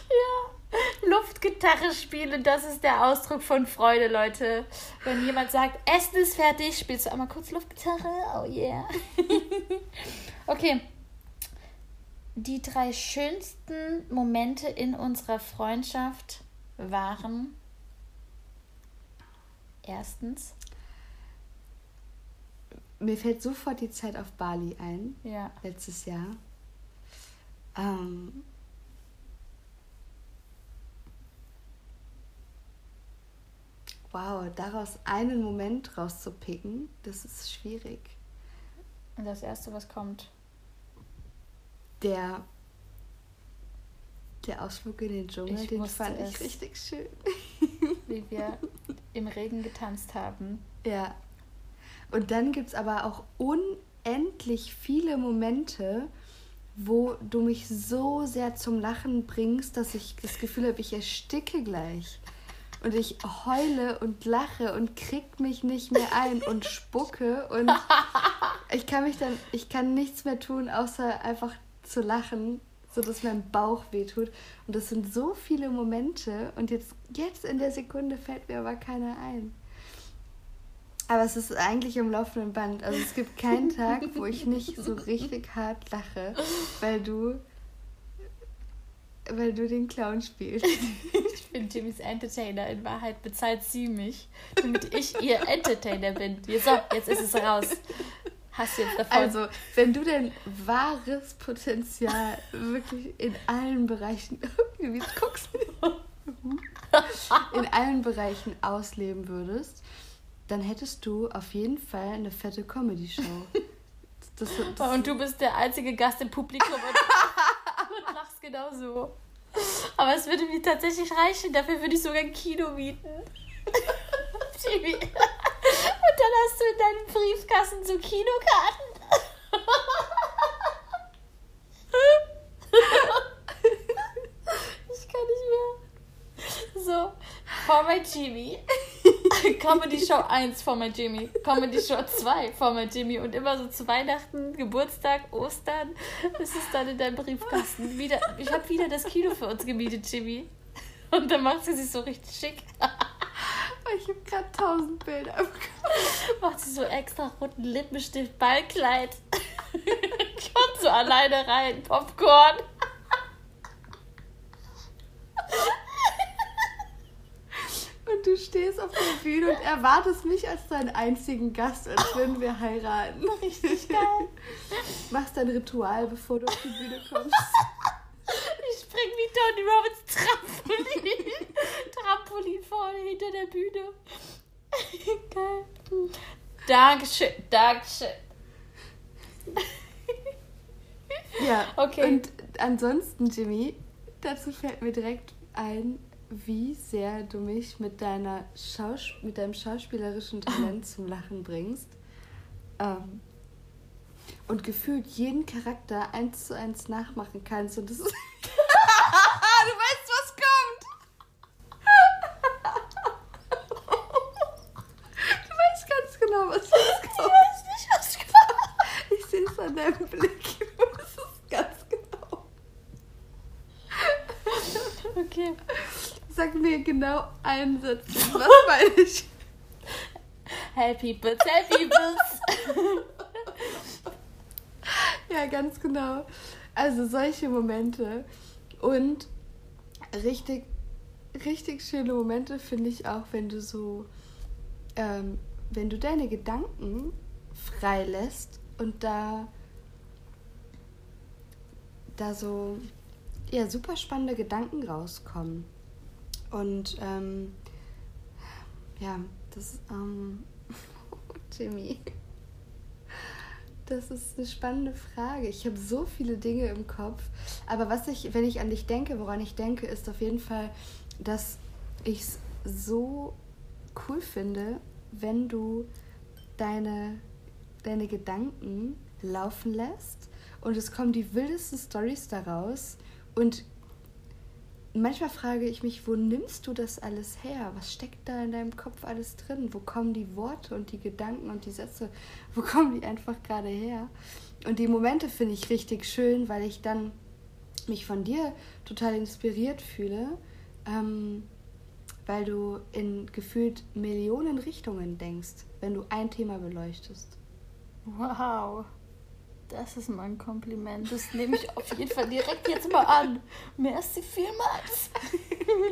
Ja, Luftgitarre spielen, das ist der Ausdruck von Freude, Leute. Wenn jemand sagt, Essen ist fertig, spielst du einmal kurz Luftgitarre. Oh yeah. okay. Die drei schönsten Momente in unserer Freundschaft waren erstens, Mir fällt sofort die Zeit auf Bali ein, ja, letztes Jahr. Ähm, wow, daraus einen Moment rauszupicken, das ist schwierig. und das erste, was kommt. Der, der Ausflug in den Dschungel, Ich den fand ich richtig schön. Wie wir im Regen getanzt haben. Ja. Und dann gibt es aber auch unendlich viele Momente, wo du mich so sehr zum Lachen bringst, dass ich das Gefühl habe, ich ersticke gleich. Und ich heule und lache und krieg mich nicht mehr ein und spucke und ich kann mich dann, ich kann nichts mehr tun, außer einfach zu lachen, so dass mein Bauch wehtut. Und das sind so viele Momente und jetzt, jetzt in der Sekunde fällt mir aber keiner ein. Aber es ist eigentlich im laufenden Band. Also es gibt keinen Tag, wo ich nicht so richtig hart lache, weil du, weil du den Clown spielst. Ich bin Jimmys Entertainer. In Wahrheit bezahlt sie mich, damit ich ihr Entertainer bin. So, jetzt ist es raus. Hast du jetzt davon. Also, wenn du dein wahres Potenzial wirklich in allen Bereichen, wie du guckst, in allen Bereichen ausleben würdest, dann hättest du auf jeden Fall eine fette Comedy-Show. Das, das, und du bist der einzige Gast im Publikum und, und lachst genauso. Aber es würde mir tatsächlich reichen. Dafür würde ich sogar ein Kino mieten. Und dann hast du in deinem Briefkasten so Kinokarten. Ich kann nicht mehr. So, for my Jimmy. Comedy Show 1 for my Jimmy. Comedy Show 2 for my Jimmy. Und immer so zu Weihnachten, Geburtstag, Ostern ist es dann in deinem Briefkasten. Wieder, ich habe wieder das Kino für uns gemietet, Jimmy. Und dann macht sie sich so richtig schick. ich habe gerade tausend Bilder im Kopf. Macht sie so extra roten Lippenstift, Ballkleid. Kommt so alleine rein, Popcorn. Und du stehst auf der Bühne und erwartest mich als deinen einzigen Gast, als würden wir heiraten. Richtig geil. Machst dein Ritual, bevor du auf die Bühne kommst. Ich spring wie Tony Robbins Trampolin. Trampolin vorne hinter der Bühne. Geil. Dankeschön, Dankeschön. Ja, Okay. Und ansonsten, Jimmy, dazu fällt mir direkt ein, wie sehr du mich mit, deiner Schaus mit deinem schauspielerischen Talent zum Lachen bringst. Ähm, und gefühlt jeden Charakter eins zu eins nachmachen kannst. Und das ist. du weißt, was kommt! du weißt ganz genau, was jetzt Ich kommt. weiß nicht, was kommt. Ich sehe es an deinem Blick. Du weißt es ganz genau. Okay. Sag mir genau Satz. Was meine ich? Hey Peoples, hey Peoples. Ja, ganz genau. Also solche Momente. Und richtig, richtig schöne Momente finde ich auch, wenn du so ähm, wenn du deine Gedanken freilässt und da, da so ja, super spannende Gedanken rauskommen. Und ähm, ja, das, ähm, Jimmy, das ist eine spannende Frage. Ich habe so viele Dinge im Kopf. Aber was ich, wenn ich an dich denke, woran ich denke, ist auf jeden Fall, dass ich es so cool finde, wenn du deine, deine Gedanken laufen lässt und es kommen die wildesten Stories daraus und manchmal frage ich mich, wo nimmst du das alles her? Was steckt da in deinem Kopf alles drin? Wo kommen die Worte und die Gedanken und die Sätze? Wo kommen die einfach gerade her? Und die Momente finde ich richtig schön, weil ich dann mich von dir total inspiriert fühle, ähm, weil du in gefühlt Millionen Richtungen denkst, wenn du ein Thema beleuchtest. Wow. Das ist mein Kompliment. Das nehme ich auf jeden Fall direkt jetzt mal an. Merci vielmals.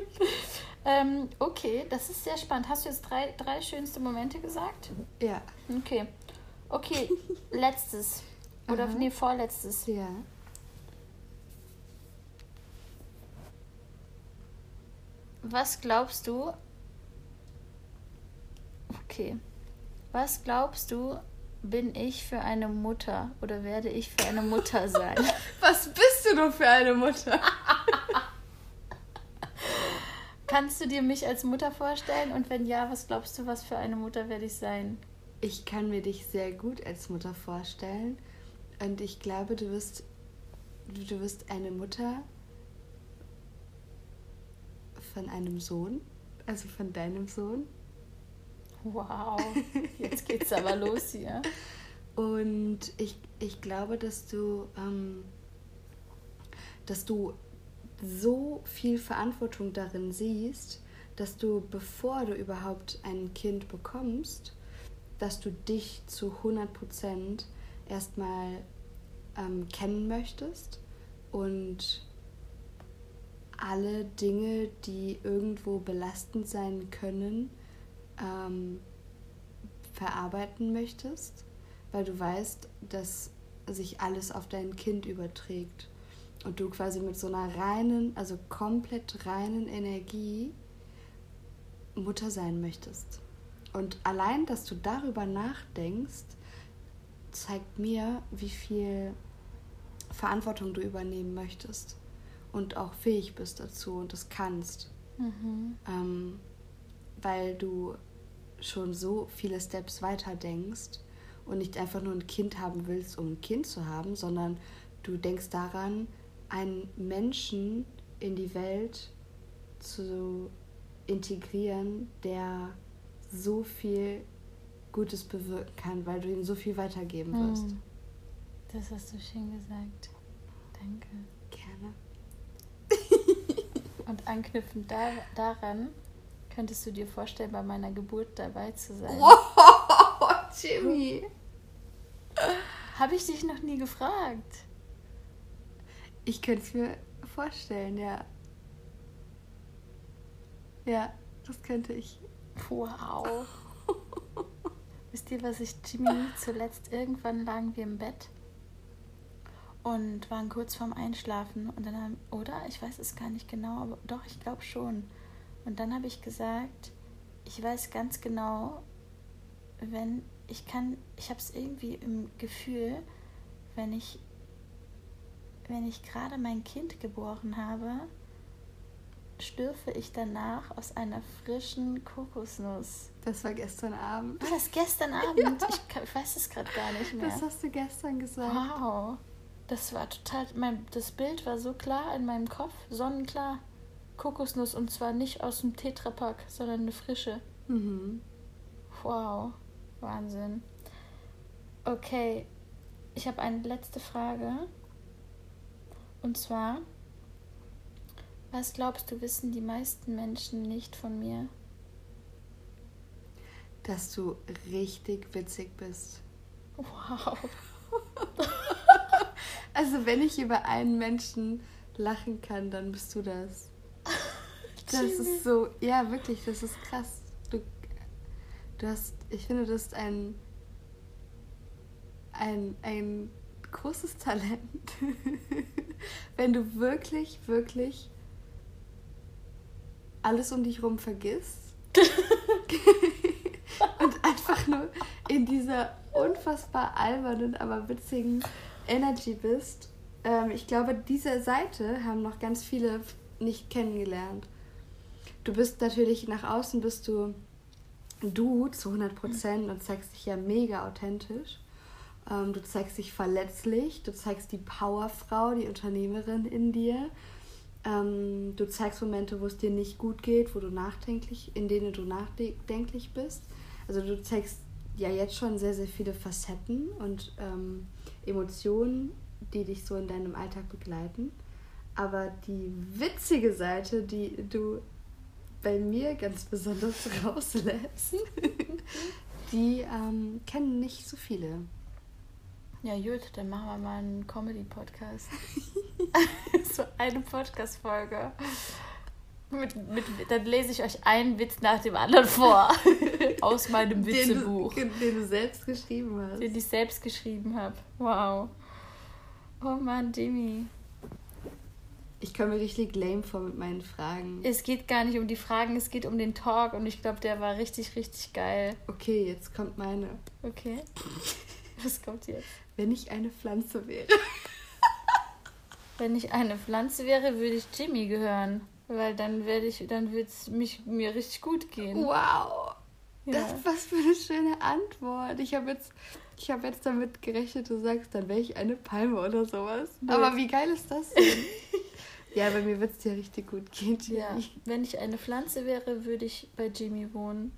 ähm, okay, das ist sehr spannend. Hast du jetzt drei, drei schönste Momente gesagt? Ja. Okay. Okay, letztes. Oder Aha. nee, vorletztes. Ja. Was glaubst du? Okay. Was glaubst du, bin ich für eine Mutter oder werde ich für eine Mutter sein? Was bist du nur für eine Mutter? Kannst du dir mich als Mutter vorstellen? Und wenn ja, was glaubst du, was für eine Mutter werde ich sein? Ich kann mir dich sehr gut als Mutter vorstellen. Und ich glaube, du wirst, du wirst eine Mutter von einem Sohn, also von deinem Sohn. Wow, jetzt geht's aber los hier. Und ich, ich glaube, dass du, ähm, dass du so viel Verantwortung darin siehst, dass du, bevor du überhaupt ein Kind bekommst, dass du dich zu 100 Prozent erstmal ähm, kennen möchtest und alle Dinge, die irgendwo belastend sein können, ähm, verarbeiten möchtest, weil du weißt, dass sich alles auf dein Kind überträgt und du quasi mit so einer reinen, also komplett reinen Energie Mutter sein möchtest. Und allein, dass du darüber nachdenkst, zeigt mir, wie viel Verantwortung du übernehmen möchtest und auch fähig bist dazu und es kannst. Mhm. Ähm, weil du schon so viele Steps weiter denkst und nicht einfach nur ein Kind haben willst, um ein Kind zu haben, sondern du denkst daran, einen Menschen in die Welt zu integrieren, der so viel Gutes bewirken kann, weil du ihm so viel weitergeben hm. wirst. Das hast du schön gesagt. Danke. Gerne. Und anknüpfend da, daran Könntest du dir vorstellen, bei meiner Geburt dabei zu sein? Wow, Jimmy. Habe ich dich noch nie gefragt? Ich könnte es mir vorstellen, ja. Ja, das könnte ich. Wow. Wisst ihr, was ich Jimmy zuletzt irgendwann lagen wir im Bett und waren kurz vorm Einschlafen und dann haben, oder? Ich weiß es gar nicht genau, aber doch, ich glaube schon. Und dann habe ich gesagt, ich weiß ganz genau, wenn ich kann, ich habe es irgendwie im Gefühl, wenn ich, wenn ich gerade mein Kind geboren habe, stürfe ich danach aus einer frischen Kokosnuss. Das war gestern Abend. War das gestern Abend? Ja. Ich, ich, weiß es gerade gar nicht mehr. Das hast du gestern gesagt. Wow. Das war total, mein, das Bild war so klar in meinem Kopf, sonnenklar. Kokosnuss und zwar nicht aus dem Tetrapack, sondern eine frische. Mhm. Wow, Wahnsinn. Okay, ich habe eine letzte Frage. Und zwar, was glaubst du, wissen die meisten Menschen nicht von mir? Dass du richtig witzig bist. Wow. also wenn ich über einen Menschen lachen kann, dann bist du das. Das ist so, ja, wirklich, das ist krass. Du, du hast, ich finde, du hast ein, ein, ein großes Talent, wenn du wirklich, wirklich alles um dich rum vergisst und einfach nur in dieser unfassbar albernen, aber witzigen Energy bist. Ähm, ich glaube, diese Seite haben noch ganz viele nicht kennengelernt. Du bist natürlich nach außen bist du du zu 100 Prozent und zeigst dich ja mega authentisch. Ähm, du zeigst dich verletzlich, du zeigst die Powerfrau, die Unternehmerin in dir. Ähm, du zeigst Momente, wo es dir nicht gut geht, wo du nachdenklich, in denen du nachdenklich bist. Also du zeigst ja jetzt schon sehr, sehr viele Facetten und ähm, Emotionen, die dich so in deinem Alltag begleiten. Aber die witzige Seite, die du bei mir ganz besonders rauslässt, die ähm, kennen nicht so viele. Ja, gut, dann machen wir mal einen Comedy-Podcast. so eine Podcast-Folge. Mit, mit, dann lese ich euch einen Witz nach dem anderen vor. Aus meinem Witzebuch. Den du, den du selbst geschrieben hast. Den ich selbst geschrieben habe. Wow. Oh Mann, Jimmy. Ich komme mir richtig lame vor mit meinen Fragen. Es geht gar nicht um die Fragen, es geht um den Talk und ich glaube, der war richtig, richtig geil. Okay, jetzt kommt meine. Okay. Was kommt jetzt? Wenn ich eine Pflanze wäre. Wenn ich eine Pflanze wäre, würde ich Jimmy gehören. Weil dann werde ich, dann würde es mir richtig gut gehen. Wow. Ja. Das, was für eine schöne Antwort. Ich habe jetzt, ich hab jetzt damit gerechnet, du sagst, dann wäre ich eine Palme oder sowas. Nee. Aber wie geil ist das denn? ja, bei mir wird es dir richtig gut gehen. Jimmy. Ja, wenn ich eine Pflanze wäre, würde ich bei Jimmy wohnen.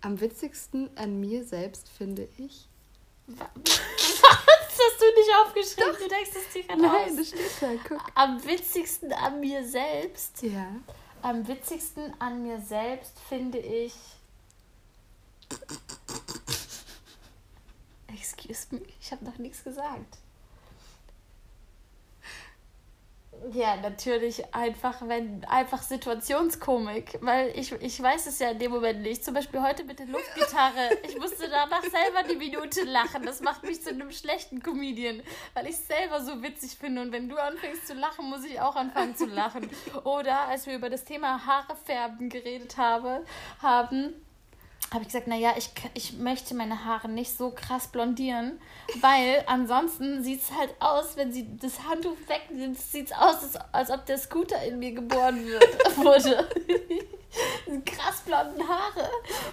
Am witzigsten an mir selbst finde ich, was hast du nicht aufgeschrieben? Doch. Du denkst es dir gerade Nein, aus. das steht da, guck. Am witzigsten an mir selbst. Ja. Am witzigsten an mir selbst finde ich. Excuse me, ich habe noch nichts gesagt. Ja, natürlich einfach, wenn einfach Situationskomik, weil ich, ich weiß es ja in dem Moment nicht. Zum Beispiel heute mit der Luftgitarre. Ich musste danach selber die Minute lachen. Das macht mich zu einem schlechten Comedian, weil ich es selber so witzig finde. Und wenn du anfängst zu lachen, muss ich auch anfangen zu lachen. Oder als wir über das Thema Haare färben geredet habe, haben, habe ich gesagt, naja, ich, ich möchte meine Haare nicht so krass blondieren, weil ansonsten sieht es halt aus, wenn sie das Handtuch wegnimmt, sieht es aus, als, ob der Scooter in mir geboren wird, wurde. krass blonden Haare.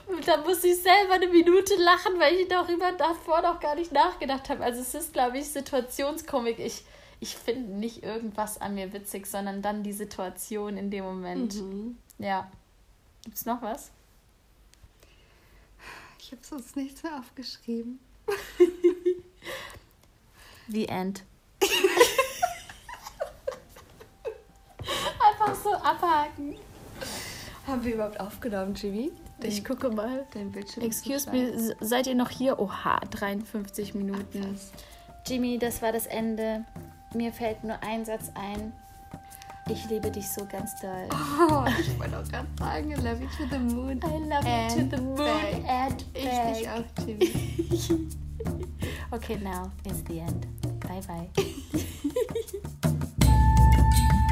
Und da muss ich selber eine Minute lachen, weil ich darüber davor noch gar nicht nachgedacht habe. Also es ist, glaube ich, Situationskomik. Ich, ich finde nicht irgendwas an mir witzig, sondern dann die Situation in dem Moment. Mhm. Ja. Gibt's noch was? Ich habe sonst nichts mehr aufgeschrieben. The End. Einfach so abhaken. Haben wir überhaupt aufgenommen, Jimmy? Ich gucke mal. Dein Bildschirm. Excuse me, seid ihr noch hier? Oha, 53 Minuten. Jimmy, das war das Ende. Mir fällt nur ein Satz ein. Ich liebe dich so ganz doll. Oh, ich wollte auch gerade sagen, I love you to the moon. I love you to the moon back. and back. Ich dich auch, Jimmy. okay, now is the end. Bye bye.